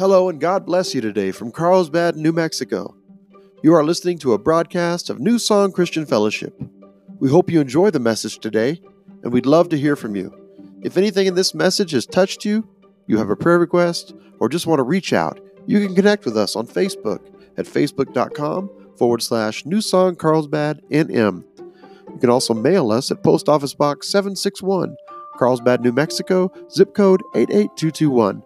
Hello and God bless you today from Carlsbad, New Mexico. You are listening to a broadcast of New Song Christian Fellowship. We hope you enjoy the message today, and we'd love to hear from you. If anything in this message has touched you, you have a prayer request, or just want to reach out, you can connect with us on Facebook at facebook.com forward slash New Song Carlsbad NM. You can also mail us at Post Office Box 761, Carlsbad, New Mexico, zip code 88221.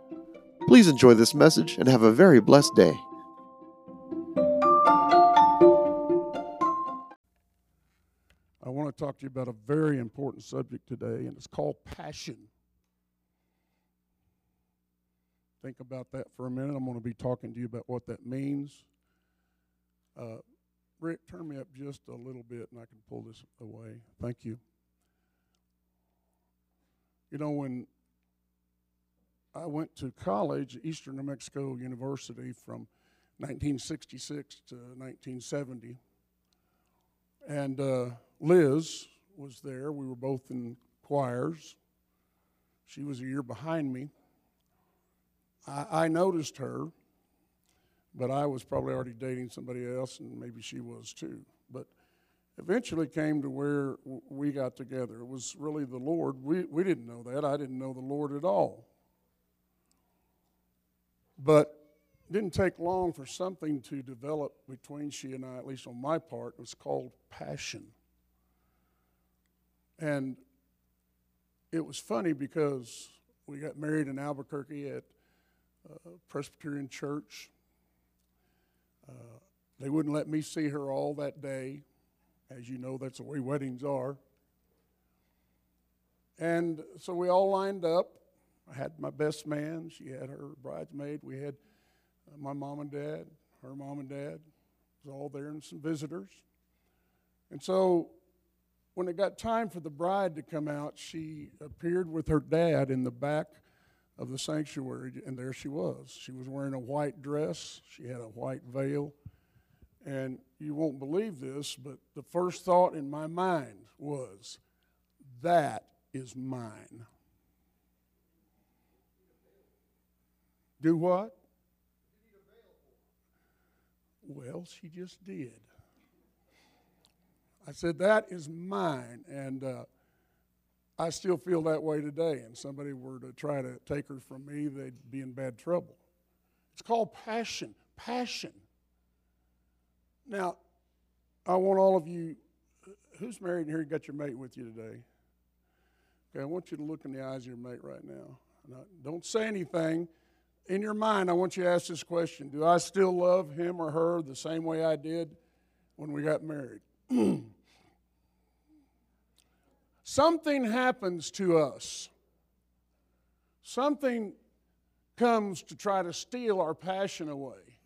Please enjoy this message and have a very blessed day. I want to talk to you about a very important subject today, and it's called passion. Think about that for a minute. I'm going to be talking to you about what that means. Uh, Rick, turn me up just a little bit and I can pull this away. Thank you. You know, when I went to college Eastern New Mexico University from 1966 to 1970, and uh, Liz was there. We were both in choirs. She was a year behind me. I, I noticed her, but I was probably already dating somebody else, and maybe she was too. But eventually came to where we got together. It was really the Lord. We, we didn't know that. I didn't know the Lord at all. But it didn't take long for something to develop between she and I, at least on my part. It was called passion. And it was funny because we got married in Albuquerque at uh, Presbyterian Church. Uh, they wouldn't let me see her all that day. As you know, that's the way weddings are. And so we all lined up. I had my best man. She had her bridesmaid. We had uh, my mom and dad, her mom and dad. was all there and some visitors. And so when it got time for the bride to come out, she appeared with her dad in the back of the sanctuary, and there she was. She was wearing a white dress, she had a white veil. And you won't believe this, but the first thought in my mind was, that is mine. Do what? Well, she just did. I said, That is mine. And uh, I still feel that way today. And somebody were to try to take her from me, they'd be in bad trouble. It's called passion. Passion. Now, I want all of you, who's married here, and got your mate with you today? Okay, I want you to look in the eyes of your mate right now. now. Don't say anything. In your mind, I want you to ask this question Do I still love him or her the same way I did when we got married? Something happens to us. Something comes to try to steal our passion away.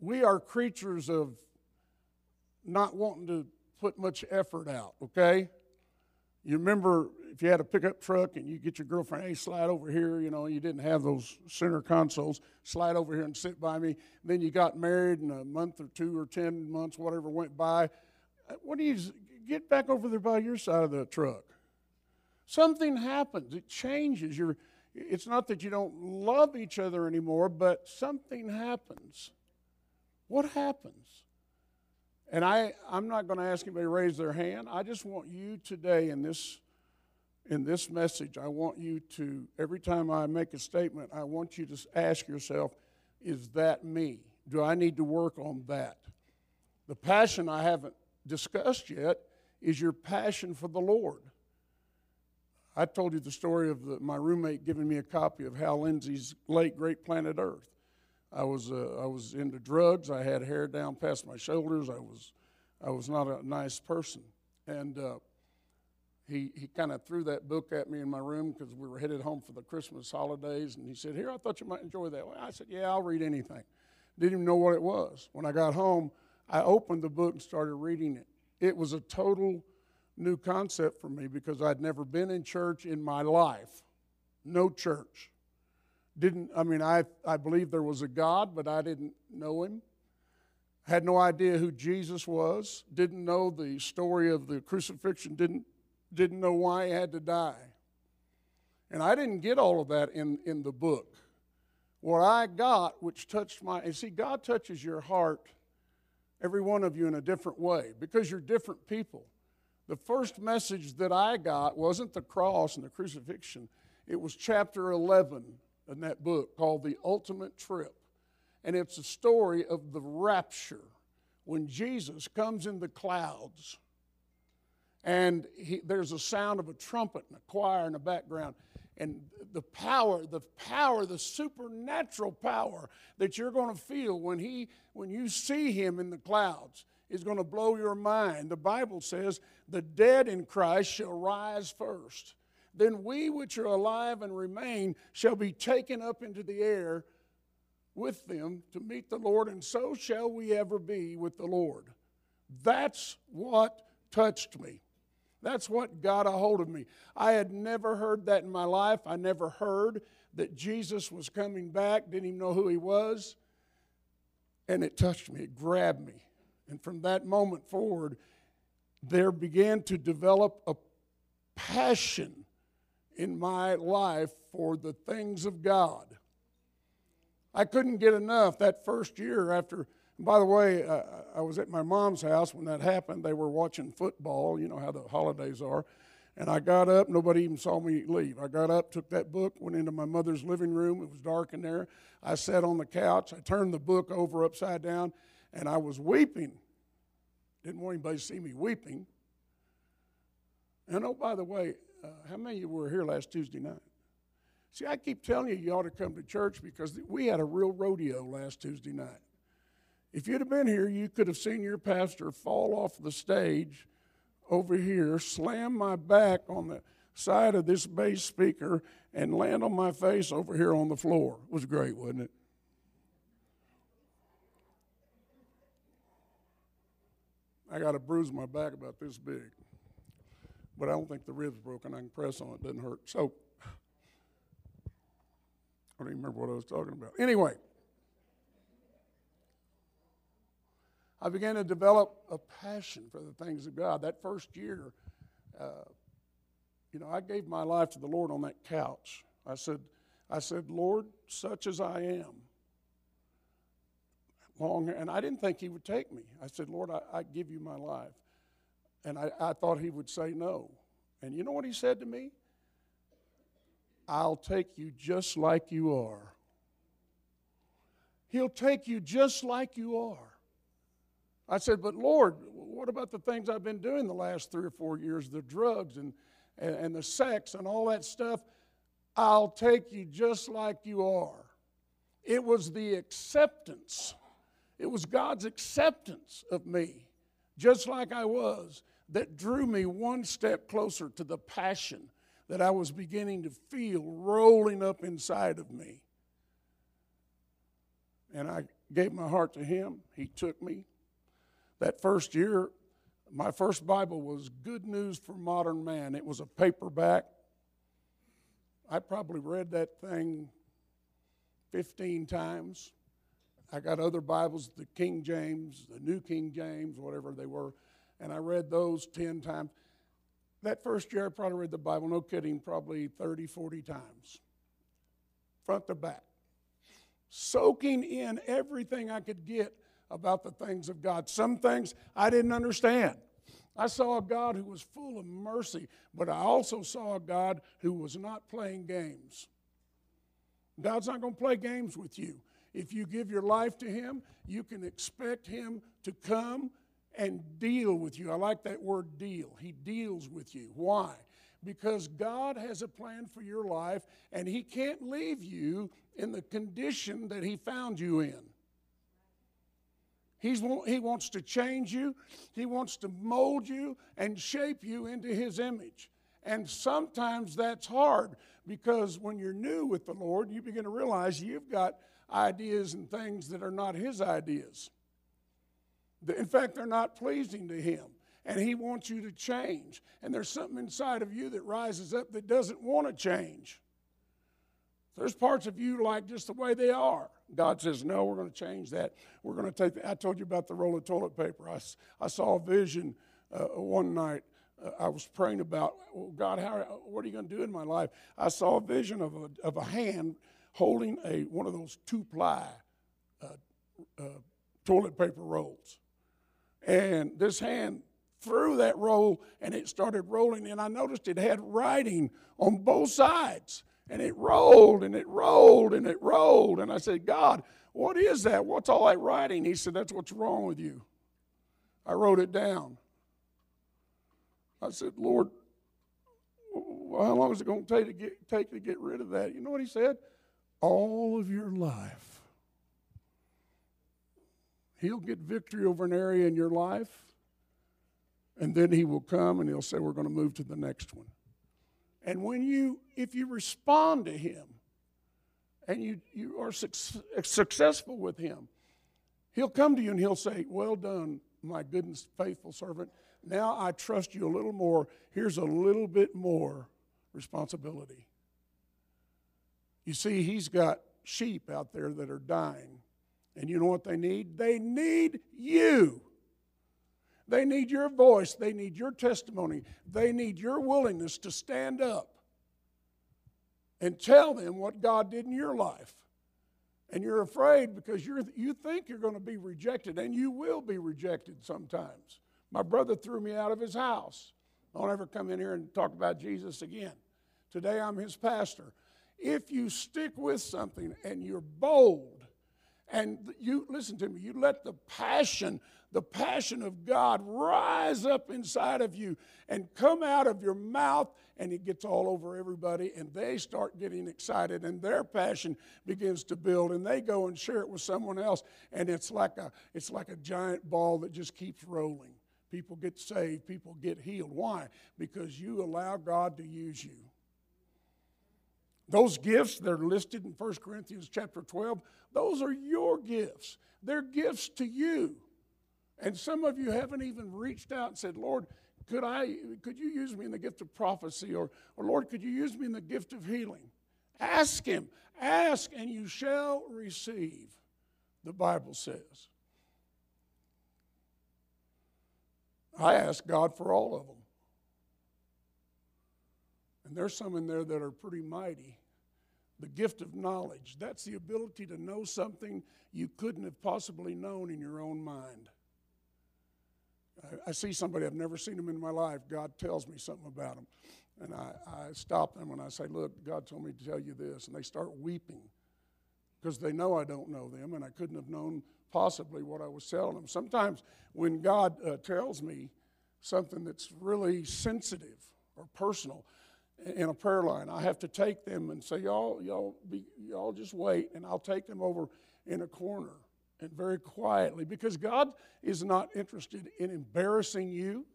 We are creatures of not wanting to put much effort out, okay? You remember if you had a pickup truck and you get your girlfriend, hey, slide over here, you know, you didn't have those center consoles, slide over here and sit by me. Then you got married and a month or two or 10 months, whatever went by. Uh, what do you get back over there by your side of the truck? Something happens, it changes. You're, it's not that you don't love each other anymore, but something happens. What happens? And I, I'm not going to ask anybody to raise their hand. I just want you today in this, in this message, I want you to, every time I make a statement, I want you to ask yourself, is that me? Do I need to work on that? The passion I haven't discussed yet is your passion for the Lord. I told you the story of the, my roommate giving me a copy of Hal Lindsey's late Great Planet Earth. I was, uh, I was into drugs. I had hair down past my shoulders. I was, I was not a nice person. And uh, he, he kind of threw that book at me in my room because we were headed home for the Christmas holidays. And he said, Here, I thought you might enjoy that. Well, I said, Yeah, I'll read anything. Didn't even know what it was. When I got home, I opened the book and started reading it. It was a total new concept for me because I'd never been in church in my life. No church didn't i mean i i believed there was a god but i didn't know him had no idea who jesus was didn't know the story of the crucifixion didn't didn't know why he had to die and i didn't get all of that in in the book what I got, which touched my, and see, God touches your heart, every one of you, in a different way because you're different people. The first message that I got wasn't the cross and the crucifixion, it was chapter 11 in that book called The Ultimate Trip. And it's a story of the rapture when Jesus comes in the clouds and he, there's a sound of a trumpet and a choir in the background. And the power the power the supernatural power that you're going to feel when he when you see him in the clouds is going to blow your mind. The bible says the dead in christ shall rise first. Then we which are alive and remain shall be taken up into the air with them to meet the lord and so shall we ever be with the lord. That's what touched me that's what got a hold of me. I had never heard that in my life. I never heard that Jesus was coming back, didn't even know who he was. And it touched me, it grabbed me. And from that moment forward, there began to develop a passion in my life for the things of God. I couldn't get enough that first year after by the way, uh, I was at my mom's house when that happened. They were watching football, you know how the holidays are. And I got up, nobody even saw me leave. I got up, took that book, went into my mother's living room. It was dark in there. I sat on the couch. I turned the book over upside down, and I was weeping. Didn't want anybody to see me weeping. And oh, by the way, uh, how many of you were here last Tuesday night? See, I keep telling you, you ought to come to church because we had a real rodeo last Tuesday night. If you'd have been here, you could have seen your pastor fall off the stage over here, slam my back on the side of this bass speaker, and land on my face over here on the floor. It was great, wasn't it? I got a bruise on my back about this big. But I don't think the rib's broken. I can press on it, it doesn't hurt. So, I don't even remember what I was talking about. Anyway. I began to develop a passion for the things of God. That first year, uh, you know, I gave my life to the Lord on that couch. I said, I said, Lord, such as I am. Long, and I didn't think He would take me. I said, Lord, I, I give you my life. And I, I thought He would say no. And you know what He said to me? I'll take you just like you are. He'll take you just like you are. I said, But Lord, what about the things I've been doing the last three or four years, the drugs and, and, and the sex and all that stuff? I'll take you just like you are. It was the acceptance, it was God's acceptance of me, just like I was, that drew me one step closer to the passion that I was beginning to feel rolling up inside of me. And I gave my heart to Him. He took me. That first year, my first Bible was Good News for Modern Man. It was a paperback. I probably read that thing 15 times. I got other Bibles, the King James, the New King James, whatever they were, and I read those 10 times. That first year, I probably read the Bible, no kidding, probably 30, 40 times, front to back, soaking in everything I could get about the things of God. Some things I didn't understand. I saw a God who was full of mercy, but I also saw a God who was not playing games. God's not going to play games with you. If you give your life to Him, you can expect Him to come and deal with you. I like that word deal. He deals with you. Why? Because God has a plan for your life, and He can't leave you in the condition that He found you in. He's, he wants to change you, He wants to mold you and shape you into His image. And sometimes that's hard because when you're new with the Lord, you begin to realize you've got ideas and things that are not His ideas. In fact, they're not pleasing to Him. And He wants you to change. And there's something inside of you that rises up that doesn't want to change. There's parts of you like just the way they are. God says, No, we're going to change that. We're going to take, the, I told you about the roll of toilet paper. I, I saw a vision uh, one night. Uh, I was praying about, well, God, how, what are you going to do in my life? I saw a vision of a, of a hand holding a one of those two ply uh, uh, toilet paper rolls. And this hand threw that roll and it started rolling. And I noticed it had writing on both sides. And it rolled and it rolled and it rolled. And I said, God, what is that? What's all that writing? He said, That's what's wrong with you. I wrote it down. I said, Lord, how long is it going to take to get, take to get rid of that? You know what he said? All of your life. He'll get victory over an area in your life, and then he will come and he'll say, We're going to move to the next one. And when you, if you respond to him and you, you are successful with him, he'll come to you and he'll say, Well done, my good and faithful servant. Now I trust you a little more. Here's a little bit more responsibility. You see, he's got sheep out there that are dying. And you know what they need? They need you. They need your voice. They need your testimony. They need your willingness to stand up and tell them what God did in your life. And you're afraid because you're, you think you're going to be rejected, and you will be rejected sometimes. My brother threw me out of his house. Don't ever come in here and talk about Jesus again. Today I'm his pastor. If you stick with something and you're bold, and you listen to me, you let the passion, the passion of God rise up inside of you and come out of your mouth, and it gets all over everybody, and they start getting excited, and their passion begins to build, and they go and share it with someone else, and it's like a it's like a giant ball that just keeps rolling. People get saved, people get healed. Why? Because you allow God to use you. Those gifts that are listed in 1 Corinthians chapter 12, those are your gifts. They're gifts to you. And some of you haven't even reached out and said, Lord, could I could you use me in the gift of prophecy or, or Lord, could you use me in the gift of healing? Ask him. Ask and you shall receive, the Bible says. I ask God for all of them. And there's some in there that are pretty mighty. The gift of knowledge, that's the ability to know something you couldn't have possibly known in your own mind. I, I see somebody, I've never seen them in my life. God tells me something about them. And I, I stop them and I say, Look, God told me to tell you this. And they start weeping because they know I don't know them and I couldn't have known possibly what I was telling them. Sometimes when God uh, tells me something that's really sensitive or personal, in a prayer line. I have to take them and say, y'all, y'all, be, y'all just wait, and I'll take them over in a corner and very quietly because God is not interested in embarrassing you.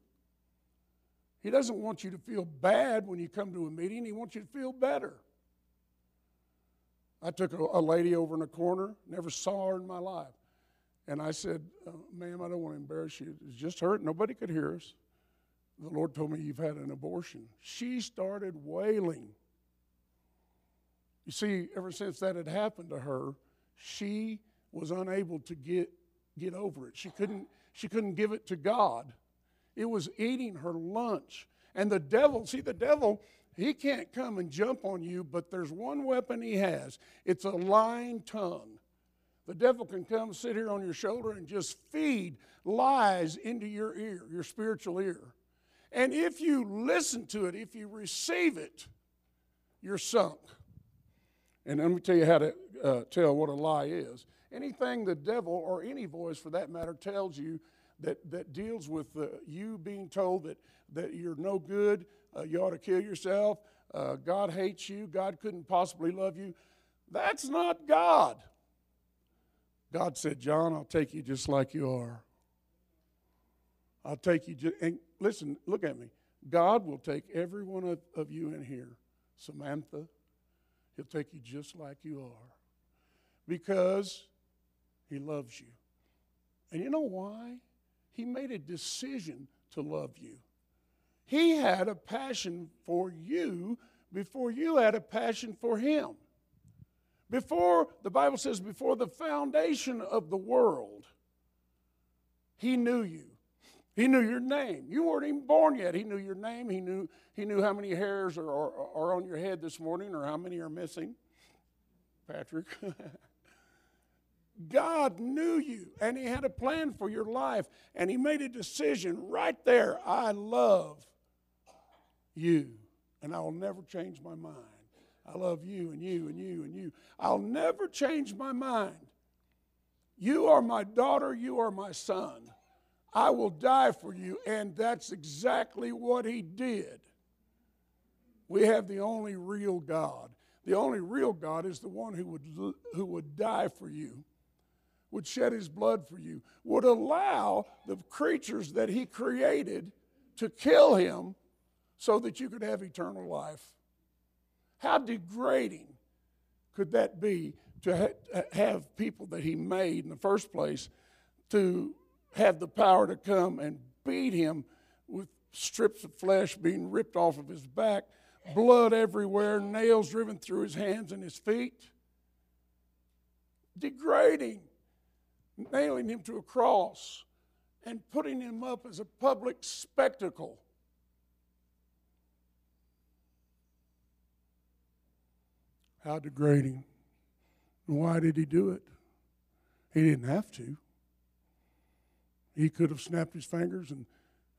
He doesn't want you to feel bad when you come to a meeting, He wants you to feel better. I took a, a lady over in a corner, never saw her in my life. And I said, uh, Ma'am, I don't want to embarrass you. It's just hurt. Nobody could hear us the Lord told me you've had an abortion. She started wailing. You see, ever since that had happened to her, she was unable to get, get over it. She couldn't, she couldn't give it to God. It was eating her lunch. And the devil, see, the devil, he can't come and jump on you, but there's one weapon he has it's a lying tongue. The devil can come sit here on your shoulder and just feed lies into your ear, your spiritual ear. And if you listen to it, if you receive it, you're sunk. And let me tell you how to uh, tell what a lie is. Anything the devil, or any voice for that matter, tells you that, that deals with uh, you being told that, that you're no good, uh, you ought to kill yourself, uh, God hates you, God couldn't possibly love you, that's not God. God said, John, I'll take you just like you are. I'll take you, just, and listen, look at me. God will take every one of, of you in here. Samantha, He'll take you just like you are because He loves you. And you know why? He made a decision to love you. He had a passion for you before you had a passion for Him. Before, the Bible says, before the foundation of the world, He knew you. He knew your name. You weren't even born yet. He knew your name. He knew, he knew how many hairs are, are, are on your head this morning or how many are missing. Patrick. God knew you and He had a plan for your life, and He made a decision right there. I love you, and I will never change my mind. I love you and you and you and you. I'll never change my mind. You are my daughter, you are my son. I will die for you. And that's exactly what he did. We have the only real God. The only real God is the one who would, who would die for you, would shed his blood for you, would allow the creatures that he created to kill him so that you could have eternal life. How degrading could that be to ha- have people that he made in the first place to have the power to come and beat him with strips of flesh being ripped off of his back, blood everywhere, nails driven through his hands and his feet. Degrading, nailing him to a cross and putting him up as a public spectacle. How degrading. Why did he do it? He didn't have to. He could have snapped his fingers and,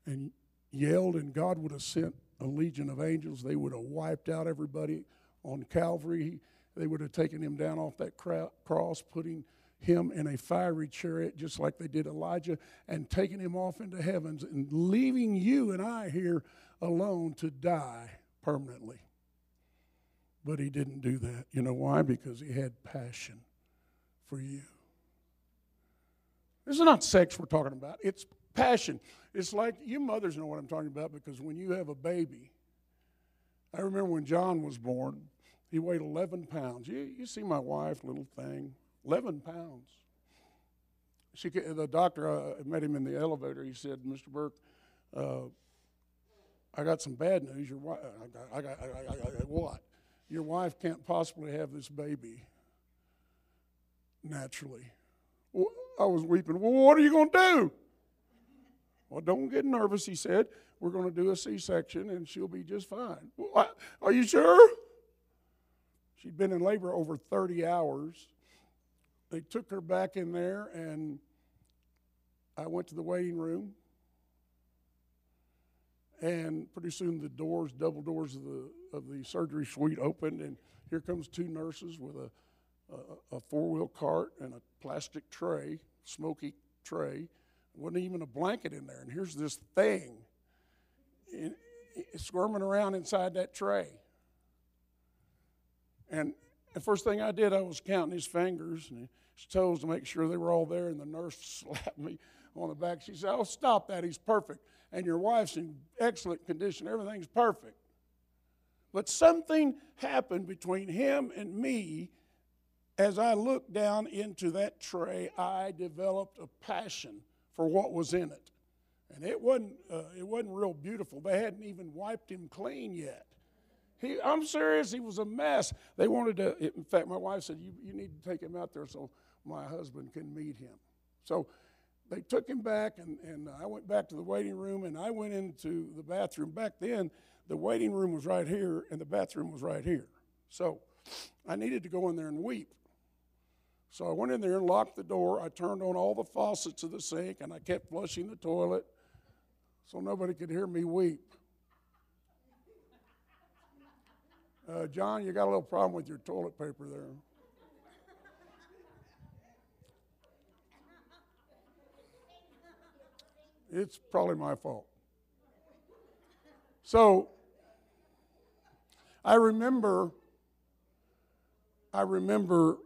and yelled, and God would have sent a legion of angels. They would have wiped out everybody on Calvary. They would have taken him down off that cross, putting him in a fiery chariot, just like they did Elijah, and taking him off into heavens and leaving you and I here alone to die permanently. But he didn't do that. You know why? Because he had passion for you. This is not sex we're talking about, it's passion. It's like you mothers know what I'm talking about because when you have a baby, I remember when John was born, he weighed 11 pounds. You, you see my wife, little thing, 11 pounds. She, the doctor uh, met him in the elevator. He said, Mr. Burke, uh, I got some bad news. Your wife, I got, I got, I got, I what? Your wife can't possibly have this baby naturally. I was weeping. Well, what are you going to do? Well, don't get nervous, he said. We're going to do a C section and she'll be just fine. Well, are you sure? She'd been in labor over 30 hours. They took her back in there and I went to the waiting room. And pretty soon the doors, double doors of the, of the surgery suite opened, and here comes two nurses with a a, a four wheel cart and a plastic tray, smoky tray. Wasn't even a blanket in there. And here's this thing in, in, squirming around inside that tray. And the first thing I did, I was counting his fingers and his toes to make sure they were all there. And the nurse slapped me on the back. She said, Oh, stop that. He's perfect. And your wife's in excellent condition. Everything's perfect. But something happened between him and me as I looked down into that tray, I developed a passion for what was in it. And it wasn't, uh, it wasn't real beautiful. They hadn't even wiped him clean yet. He, I'm serious, he was a mess. They wanted to, in fact, my wife said, you, you need to take him out there so my husband can meet him. So they took him back, and, and I went back to the waiting room, and I went into the bathroom. Back then, the waiting room was right here, and the bathroom was right here. So I needed to go in there and weep. So I went in there and locked the door. I turned on all the faucets of the sink and I kept flushing the toilet so nobody could hear me weep. Uh, John, you got a little problem with your toilet paper there. It's probably my fault. So I remember I remember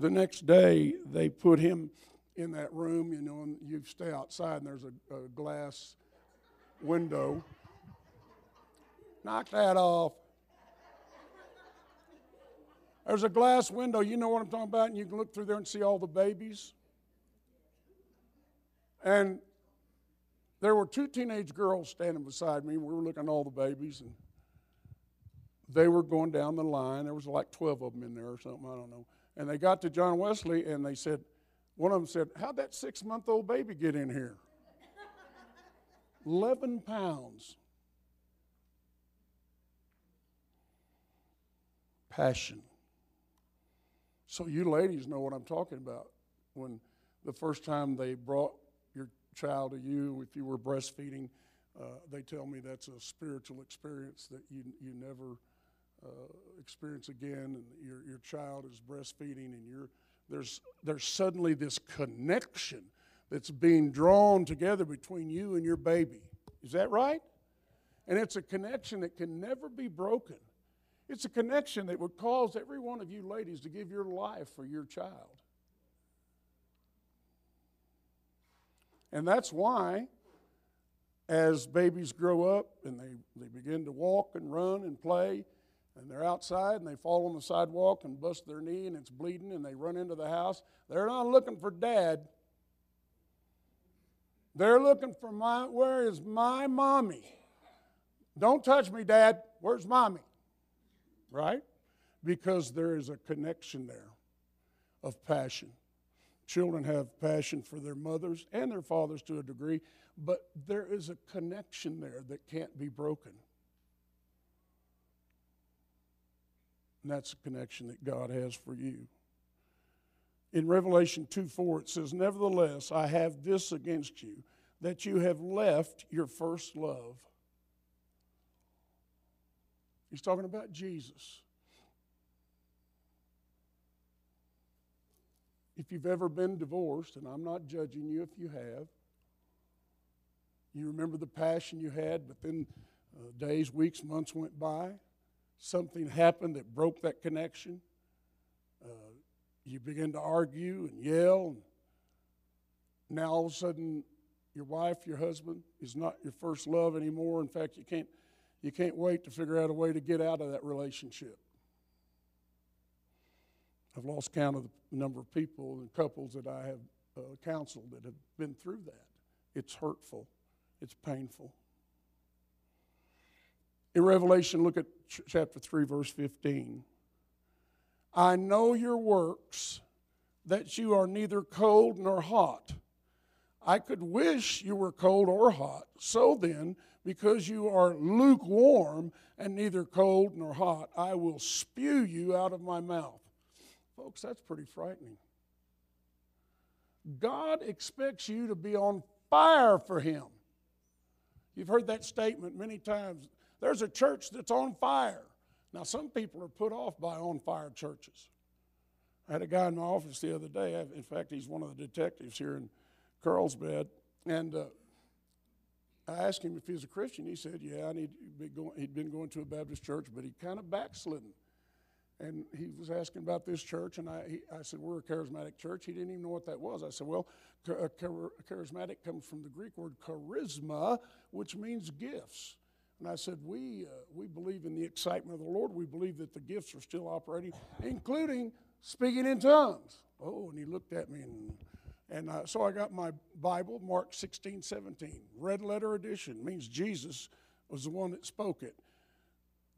the next day, they put him in that room, you know, and you stay outside, and there's a, a glass window. Knock that off. There's a glass window, you know what I'm talking about, and you can look through there and see all the babies. And there were two teenage girls standing beside me. We were looking at all the babies, and they were going down the line. There was like 12 of them in there or something, I don't know. And they got to John Wesley and they said, one of them said, How'd that six month old baby get in here? 11 pounds. Passion. So you ladies know what I'm talking about. When the first time they brought your child to you, if you were breastfeeding, uh, they tell me that's a spiritual experience that you, you never Uh, experience again, and your, your child is breastfeeding, and you're, there's, there's suddenly this connection that's being drawn together between you and your baby. Is that right? And it's a connection that can never be broken. It's a connection that would cause every one of you ladies to give your life for your child. And that's why, as babies grow up and they, they begin to walk and run and play, and they're outside and they fall on the sidewalk and bust their knee and it's bleeding and they run into the house, they're not looking for dad. They're looking for my, where is my mommy? Don't touch me, dad. Where's mommy? Right? Because there is a connection there of passion. Children have passion for their mothers and their fathers to a degree, but there is a connection there that can't be broken. And that's a connection that God has for you. In Revelation 2 4, it says, Nevertheless, I have this against you, that you have left your first love. He's talking about Jesus. If you've ever been divorced, and I'm not judging you if you have, you remember the passion you had, but then uh, days, weeks, months went by. Something happened that broke that connection. Uh, you begin to argue and yell. And now all of a sudden, your wife, your husband, is not your first love anymore. In fact, you can't, you can't wait to figure out a way to get out of that relationship. I've lost count of the number of people and couples that I have uh, counseled that have been through that. It's hurtful, it's painful. In Revelation, look at ch- chapter 3, verse 15. I know your works, that you are neither cold nor hot. I could wish you were cold or hot. So then, because you are lukewarm and neither cold nor hot, I will spew you out of my mouth. Folks, that's pretty frightening. God expects you to be on fire for Him. You've heard that statement many times. There's a church that's on fire. Now, some people are put off by on fire churches. I had a guy in my office the other day. In fact, he's one of the detectives here in Carlsbad. And uh, I asked him if he was a Christian. He said, Yeah, be going, he'd been going to a Baptist church, but he kind of backslidden. And he was asking about this church, and I, he, I said, We're a charismatic church. He didn't even know what that was. I said, Well, charismatic comes from the Greek word charisma, which means gifts. And I said, we, uh, we believe in the excitement of the Lord. We believe that the gifts are still operating, including speaking in tongues. Oh, and he looked at me, and, and uh, so I got my Bible, Mark 16, 17. Red letter edition means Jesus was the one that spoke it.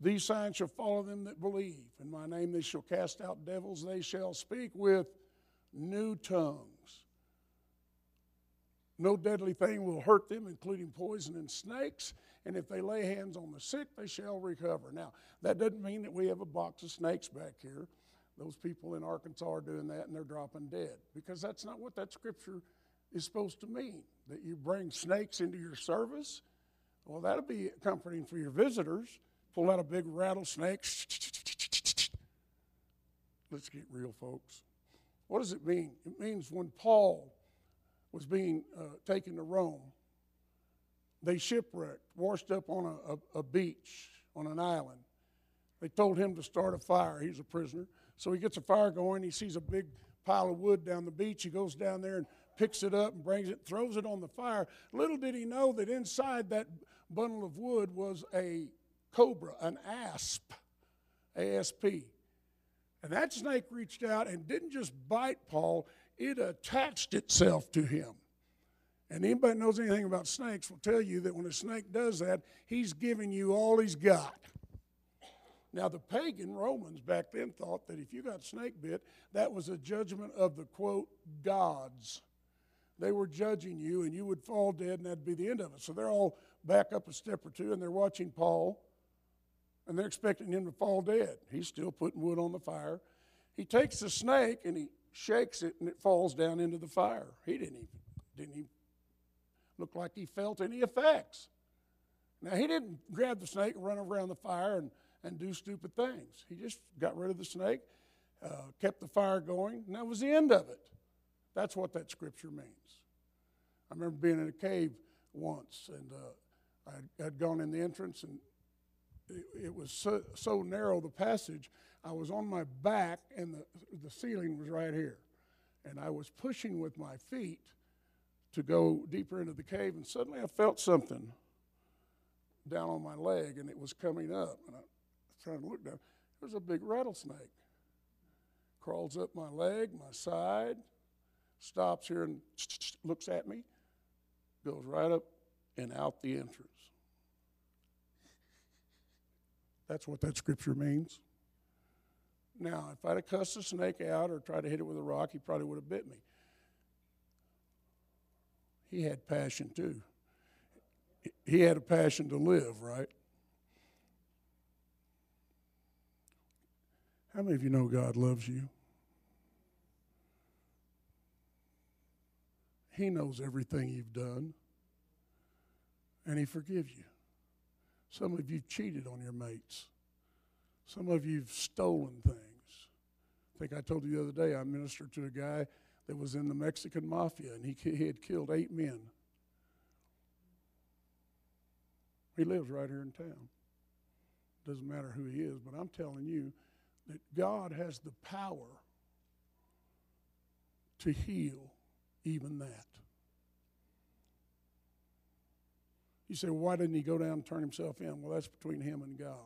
These signs shall follow them that believe. In my name they shall cast out devils, they shall speak with new tongues. No deadly thing will hurt them, including poison and snakes and if they lay hands on the sick, they shall recover. Now, that doesn't mean that we have a box of snakes back here. Those people in Arkansas are doing that and they're dropping dead because that's not what that scripture is supposed to mean. That you bring snakes into your service. Well, that'll be comforting for your visitors. Pull out a big rattlesnake. Let's get real, folks. What does it mean? It means when Paul was being uh, taken to Rome, they shipwrecked, washed up on a, a, a beach on an island. They told him to start a fire. He's a prisoner. So he gets a fire going. He sees a big pile of wood down the beach. He goes down there and picks it up and brings it, throws it on the fire. Little did he know that inside that bundle of wood was a cobra, an asp, ASP. And that snake reached out and didn't just bite Paul, it attached itself to him. And anybody knows anything about snakes will tell you that when a snake does that, he's giving you all he's got. Now, the pagan Romans back then thought that if you got snake bit, that was a judgment of the quote, gods. They were judging you and you would fall dead and that'd be the end of it. So they're all back up a step or two and they're watching Paul and they're expecting him to fall dead. He's still putting wood on the fire. He takes the snake and he shakes it and it falls down into the fire. He didn't even, didn't even look like he felt any effects. Now, he didn't grab the snake and run around the fire and, and do stupid things. He just got rid of the snake, uh, kept the fire going, and that was the end of it. That's what that scripture means. I remember being in a cave once, and uh, I had gone in the entrance, and it, it was so, so, narrow the passage. I was on my back, and the, the ceiling was right here. And I was pushing with my feet to go deeper into the cave, and suddenly I felt something down on my leg, and it was coming up. And I was trying to look down. There was a big rattlesnake. Crawls up my leg, my side, stops here and looks at me, goes right up and out the entrance. That's what that scripture means. Now, if I'd have cussed the snake out or tried to hit it with a rock, he probably would have bit me. He had passion too. He had a passion to live, right? How many of you know God loves you? He knows everything you've done, and He forgives you. Some of you cheated on your mates. Some of you've stolen things. I think I told you the other day I ministered to a guy that was in the Mexican mafia, and he, he had killed eight men. He lives right here in town. Doesn't matter who he is, but I'm telling you that God has the power to heal even that. You say, well, why didn't he go down and turn himself in? Well, that's between him and God.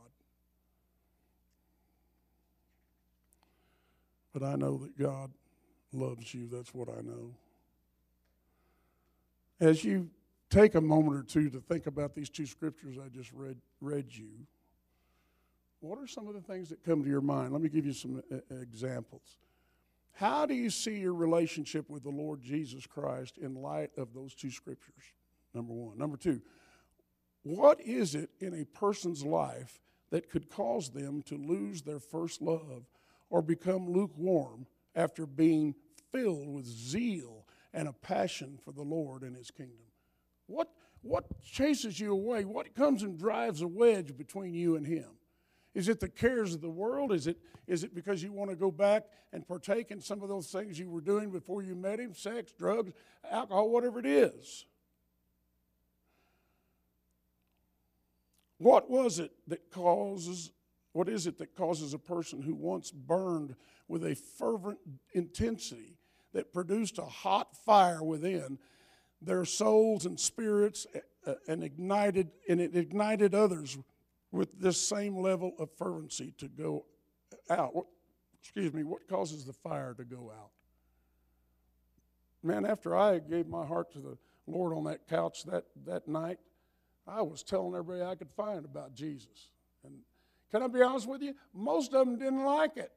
But I know that God loves you. That's what I know. As you take a moment or two to think about these two scriptures I just read, read you, what are some of the things that come to your mind? Let me give you some examples. How do you see your relationship with the Lord Jesus Christ in light of those two scriptures? Number one. Number two, what is it in a person's life that could cause them to lose their first love or become lukewarm after being filled with zeal and a passion for the Lord and His kingdom? What, what chases you away? What comes and drives a wedge between you and Him? Is it the cares of the world? Is it, is it because you want to go back and partake in some of those things you were doing before you met him sex, drugs, alcohol, whatever it is? What was it that causes, what is it that causes a person who once burned with a fervent intensity that produced a hot fire within their souls and spirits uh, and ignited, and it ignited others with this same level of fervency to go out. What, excuse me, what causes the fire to go out? Man, after I gave my heart to the Lord on that couch that, that night, I was telling everybody I could find about Jesus. And can I be honest with you? Most of them didn't like it.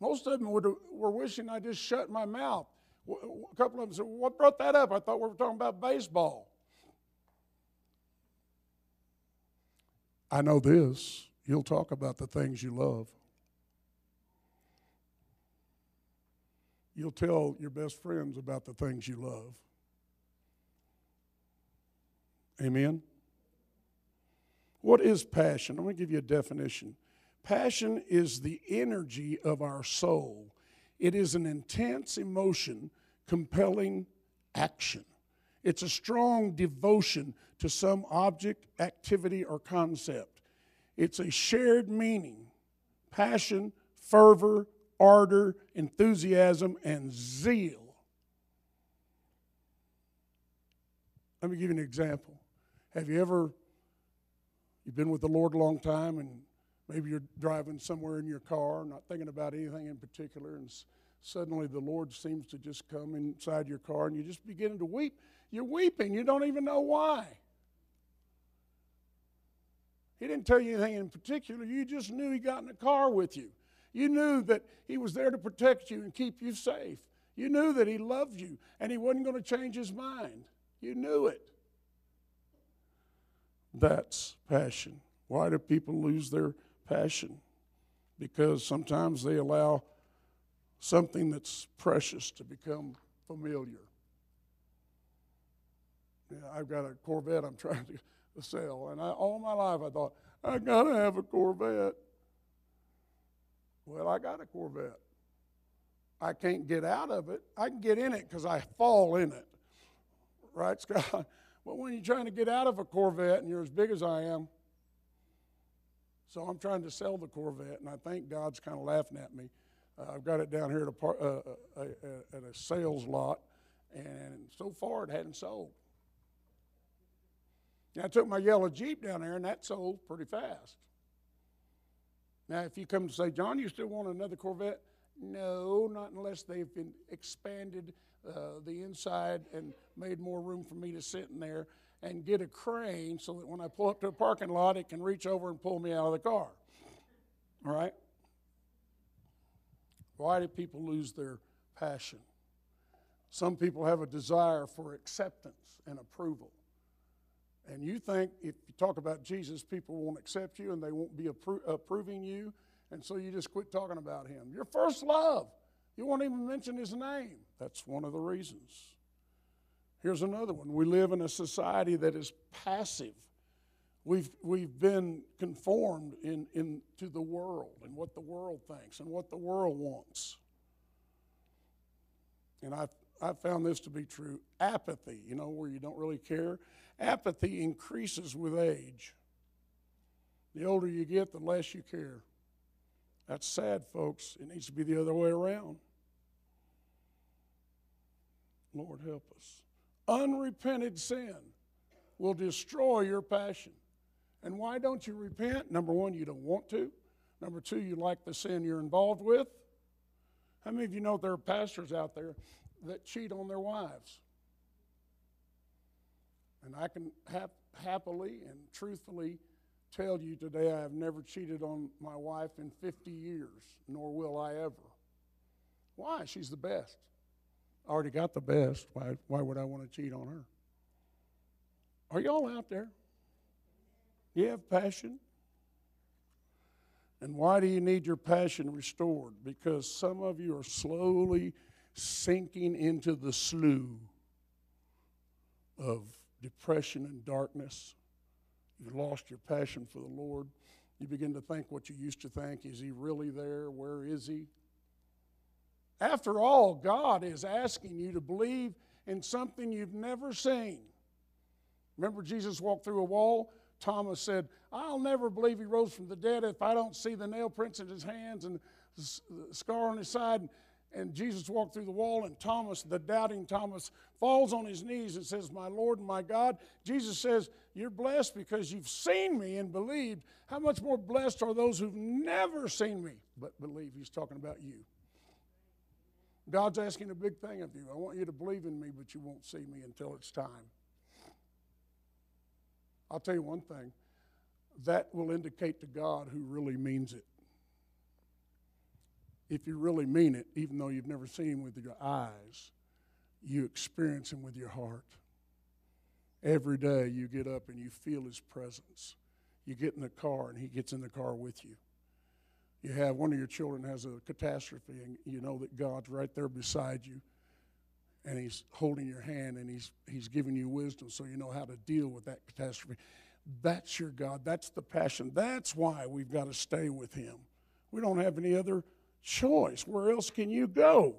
Most of them were wishing I just shut my mouth. A couple of them said, What brought that up? I thought we were talking about baseball. I know this you'll talk about the things you love. You'll tell your best friends about the things you love. Amen? What is passion? I'm going to give you a definition. Passion is the energy of our soul, it is an intense emotion compelling action. It's a strong devotion to some object, activity, or concept. It's a shared meaning, passion, fervor, ardor, enthusiasm, and zeal. Let me give you an example. Have you ever, you've been with the Lord a long time and maybe you're driving somewhere in your car, not thinking about anything in particular, and suddenly the Lord seems to just come inside your car and you just begin to weep. You're weeping, you don't even know why. He didn't tell you anything in particular, you just knew He got in the car with you. You knew that He was there to protect you and keep you safe. You knew that He loved you and He wasn't going to change His mind. You knew it. That's passion. Why do people lose their passion? because sometimes they allow something that's precious to become familiar. Yeah, I've got a Corvette I'm trying to sell, and I, all my life I thought, I gotta have a Corvette. Well, I got a Corvette. I can't get out of it. I can get in it because I fall in it. Right, Scott? But when you're trying to get out of a Corvette and you're as big as I am, so I'm trying to sell the Corvette, and I think God's kind of laughing at me. Uh, I've got it down here at a, par- uh, uh, uh, at a sales lot, and so far it hadn't sold. Now, I took my yellow Jeep down there, and that sold pretty fast. Now, if you come to say, John, you still want another Corvette? No, not unless they've been expanded uh, the inside and made more room for me to sit in there and get a crane so that when I pull up to a parking lot, it can reach over and pull me out of the car. All right? Why do people lose their passion? Some people have a desire for acceptance and approval. And you think if you talk about Jesus, people won't accept you and they won't be appro- approving you, and so you just quit talking about him. Your first love, you won't even mention his name. That's one of the reasons. Here's another one. We live in a society that is passive. We've, we've been conformed in, in, to the world and what the world thinks and what the world wants. And I, I found this to be true. Apathy, you know, where you don't really care. Apathy increases with age. The older you get, the less you care. That's sad, folks. It needs to be the other way around. Lord, help us. Unrepented sin will destroy your passion. And why don't you repent? Number one, you don't want to. Number two, you like the sin you're involved with. How many of you know there are pastors out there that cheat on their wives? And I can hap- happily and truthfully tell you today I have never cheated on my wife in 50 years, nor will I ever. Why? She's the best. I already got the best. Why, why would I want to cheat on her? Are y'all out there? You have passion? And why do you need your passion restored? Because some of you are slowly sinking into the slough of depression and darkness. You've lost your passion for the Lord. You begin to think what you used to think. Is he really there? Where is he? After all, God is asking you to believe in something you've never seen. Remember, Jesus walked through a wall? Thomas said, I'll never believe he rose from the dead if I don't see the nail prints in his hands and the scar on his side. And Jesus walked through the wall, and Thomas, the doubting Thomas, falls on his knees and says, My Lord and my God. Jesus says, You're blessed because you've seen me and believed. How much more blessed are those who've never seen me but believe? He's talking about you. God's asking a big thing of you. I want you to believe in me, but you won't see me until it's time. I'll tell you one thing that will indicate to God who really means it. If you really mean it, even though you've never seen him with your eyes, you experience him with your heart. Every day you get up and you feel his presence. You get in the car and he gets in the car with you you have one of your children has a catastrophe and you know that God's right there beside you and he's holding your hand and he's he's giving you wisdom so you know how to deal with that catastrophe. That's your God. That's the passion. That's why we've got to stay with him. We don't have any other choice. Where else can you go?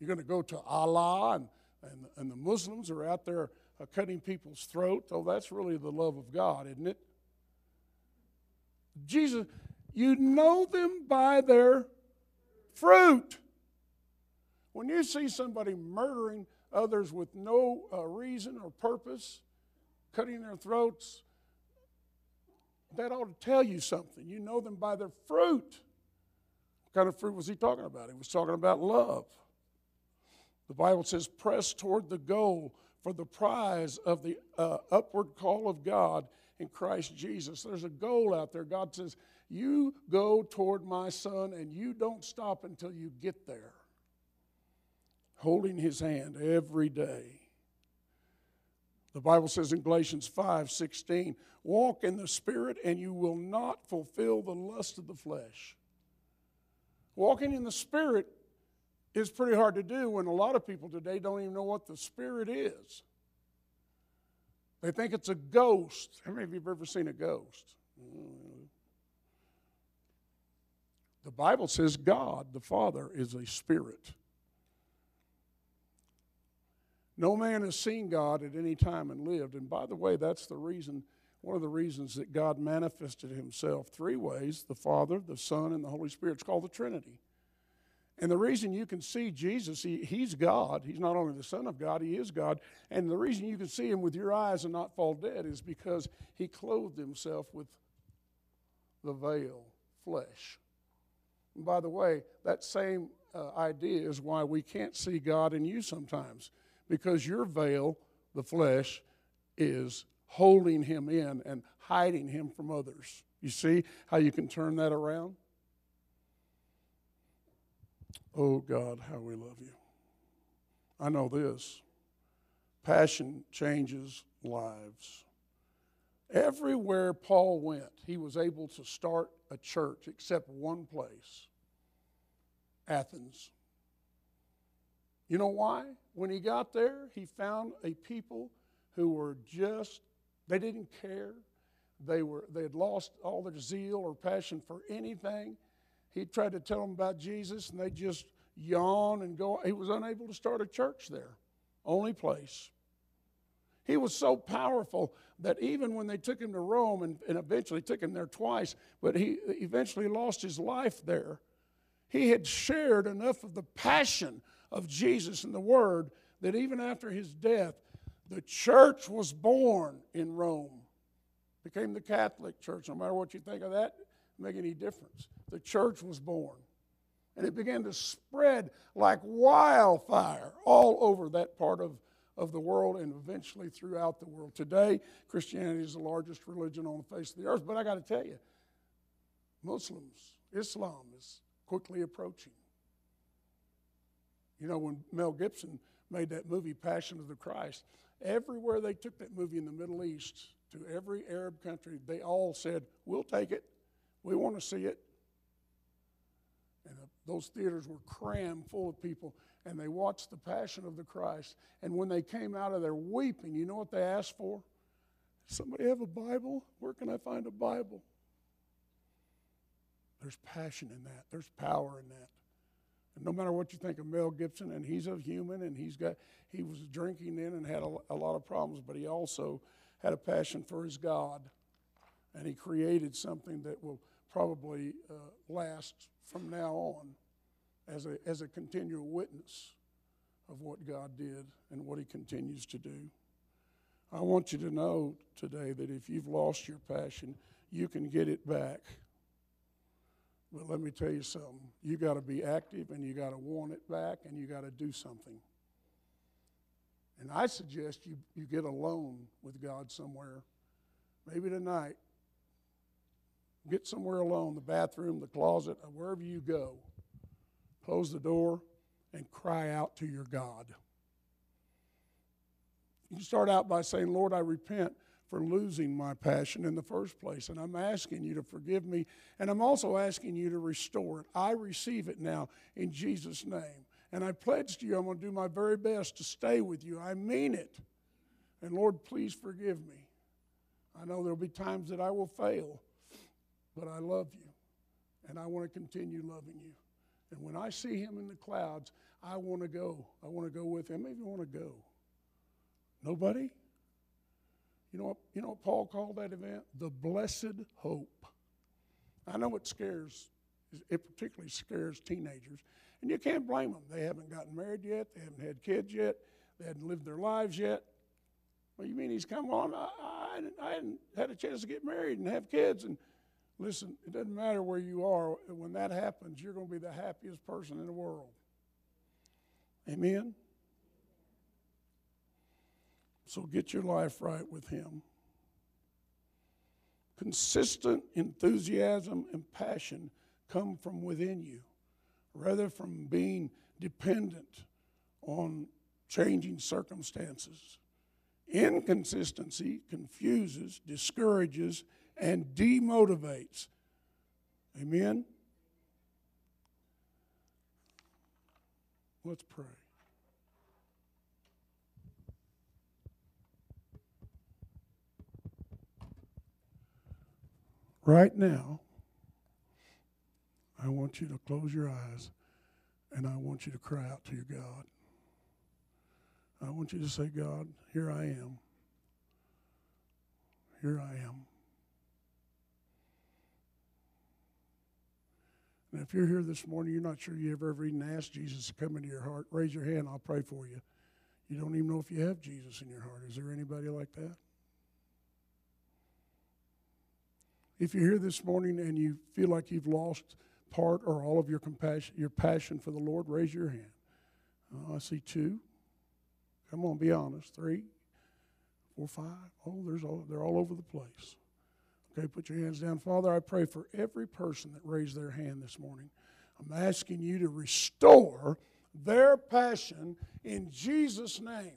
You're going to go to Allah and, and, and the Muslims are out there uh, cutting people's throat. Oh, that's really the love of God, isn't it? Jesus, you know them by their fruit. When you see somebody murdering others with no uh, reason or purpose, cutting their throats, that ought to tell you something. You know them by their fruit. What kind of fruit was he talking about? He was talking about love. The Bible says, press toward the goal for the prize of the uh, upward call of God in Christ Jesus. There's a goal out there. God says, You go toward my son and you don't stop until you get there. Holding his hand every day. The Bible says in Galatians 5 16, walk in the Spirit and you will not fulfill the lust of the flesh. Walking in the Spirit is pretty hard to do when a lot of people today don't even know what the Spirit is. They think it's a ghost. How many of you have ever seen a ghost? Mm. The Bible says God, the Father, is a spirit. No man has seen God at any time and lived. And by the way, that's the reason, one of the reasons that God manifested himself three ways the Father, the Son, and the Holy Spirit. It's called the Trinity. And the reason you can see Jesus, he, he's God. He's not only the Son of God, he is God. And the reason you can see him with your eyes and not fall dead is because he clothed himself with the veil, flesh. And by the way, that same uh, idea is why we can't see God in you sometimes because your veil, the flesh, is holding him in and hiding him from others. You see how you can turn that around? Oh God, how we love you. I know this passion changes lives. Everywhere Paul went, he was able to start a church except one place Athens. You know why? When he got there, he found a people who were just, they didn't care. They, were, they had lost all their zeal or passion for anything. He tried to tell them about Jesus, and they just yawn and go. He was unable to start a church there, only place. He was so powerful that even when they took him to Rome and, and eventually took him there twice, but he eventually lost his life there, he had shared enough of the passion of Jesus and the Word that even after his death, the church was born in Rome. Became the Catholic Church. No matter what you think of that, make any difference. The church was born. And it began to spread like wildfire all over that part of, of the world and eventually throughout the world. Today, Christianity is the largest religion on the face of the earth. But I got to tell you, Muslims, Islam is quickly approaching. You know, when Mel Gibson made that movie, Passion of the Christ, everywhere they took that movie in the Middle East, to every Arab country, they all said, We'll take it. We want to see it. And uh, those theaters were crammed full of people, and they watched the Passion of the Christ. And when they came out of there weeping, you know what they asked for? Somebody have a Bible? Where can I find a Bible? There's passion in that, there's power in that. And no matter what you think of Mel Gibson, and he's a human, and he's got he was drinking in and had a, a lot of problems, but he also had a passion for his God, and he created something that will probably uh, last from now on as a as a continual witness of what God did and what He continues to do. I want you to know today that if you've lost your passion, you can get it back. But let me tell you something. You got to be active and you got to want it back and you got to do something. And I suggest you, you get alone with God somewhere, maybe tonight. Get somewhere alone, the bathroom, the closet, wherever you go. Close the door and cry out to your God. You start out by saying, Lord, I repent for losing my passion in the first place. And I'm asking you to forgive me. And I'm also asking you to restore it. I receive it now in Jesus' name. And I pledge to you, I'm going to do my very best to stay with you. I mean it. And Lord, please forgive me. I know there'll be times that I will fail, but I love you. And I want to continue loving you. And when I see him in the clouds, I want to go. I want to go with him. Maybe I want to go. Nobody? You know what, you know what Paul called that event? The blessed hope. I know it scares, it particularly scares teenagers. And you can't blame them. They haven't gotten married yet, they haven't had kids yet, they hadn't lived their lives yet. Well, you mean he's come on? I, I, I hadn't had a chance to get married and have kids. And listen, it doesn't matter where you are. When that happens, you're going to be the happiest person in the world. Amen? So get your life right with Him. Consistent enthusiasm and passion come from within you, rather from being dependent on changing circumstances. Inconsistency confuses, discourages, and demotivates. Amen? Let's pray. Right now, I want you to close your eyes and I want you to cry out to your God. I want you to say, God, here I am. Here I am. And if you're here this morning, you're not sure you ever ever even asked Jesus to come into your heart, raise your hand, I'll pray for you. You don't even know if you have Jesus in your heart. Is there anybody like that? If you're here this morning and you feel like you've lost part or all of your compassion, your passion for the Lord, raise your hand. Oh, I see two. Come on, be honest. Three, four, five. Oh, there's all, they're all over the place. Okay, put your hands down. Father, I pray for every person that raised their hand this morning. I'm asking you to restore their passion in Jesus' name.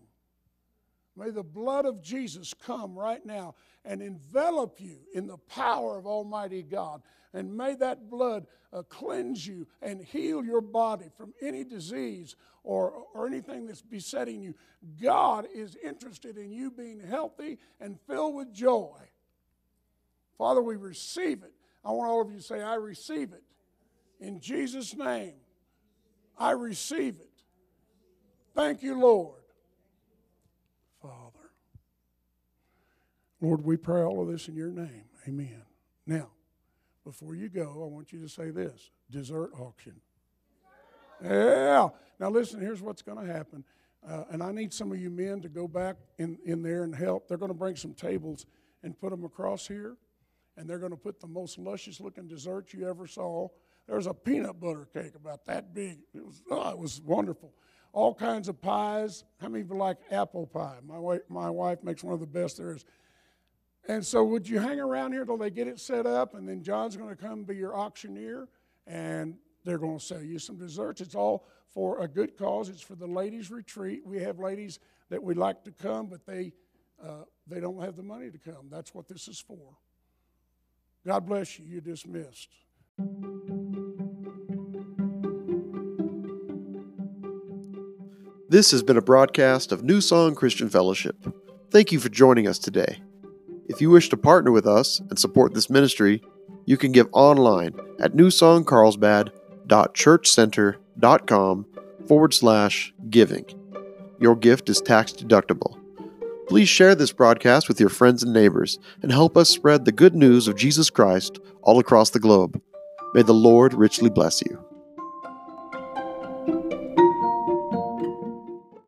May the blood of Jesus come right now and envelop you in the power of Almighty God. And may that blood uh, cleanse you and heal your body from any disease or, or anything that's besetting you. God is interested in you being healthy and filled with joy. Father, we receive it. I want all of you to say, I receive it. In Jesus' name, I receive it. Thank you, Lord. Father. Lord, we pray all of this in your name. Amen. Now, before you go, I want you to say this dessert auction. Yeah. Now, listen, here's what's going to happen. Uh, and I need some of you men to go back in, in there and help. They're going to bring some tables and put them across here. And they're going to put the most luscious looking dessert you ever saw. There's a peanut butter cake about that big. It was, oh, it was wonderful all kinds of pies. How many of you like apple pie? My wife, my wife makes one of the best there is. And so, would you hang around here till they get it set up, and then John's going to come be your auctioneer, and they're going to sell you some desserts. It's all for a good cause. It's for the ladies' retreat. We have ladies that would like to come, but they uh, they don't have the money to come. That's what this is for. God bless you. You're dismissed. This has been a broadcast of New Song Christian Fellowship. Thank you for joining us today. If you wish to partner with us and support this ministry, you can give online at newsongcarlsbad.churchcenter.com forward slash giving. Your gift is tax deductible. Please share this broadcast with your friends and neighbors and help us spread the good news of Jesus Christ all across the globe. May the Lord richly bless you.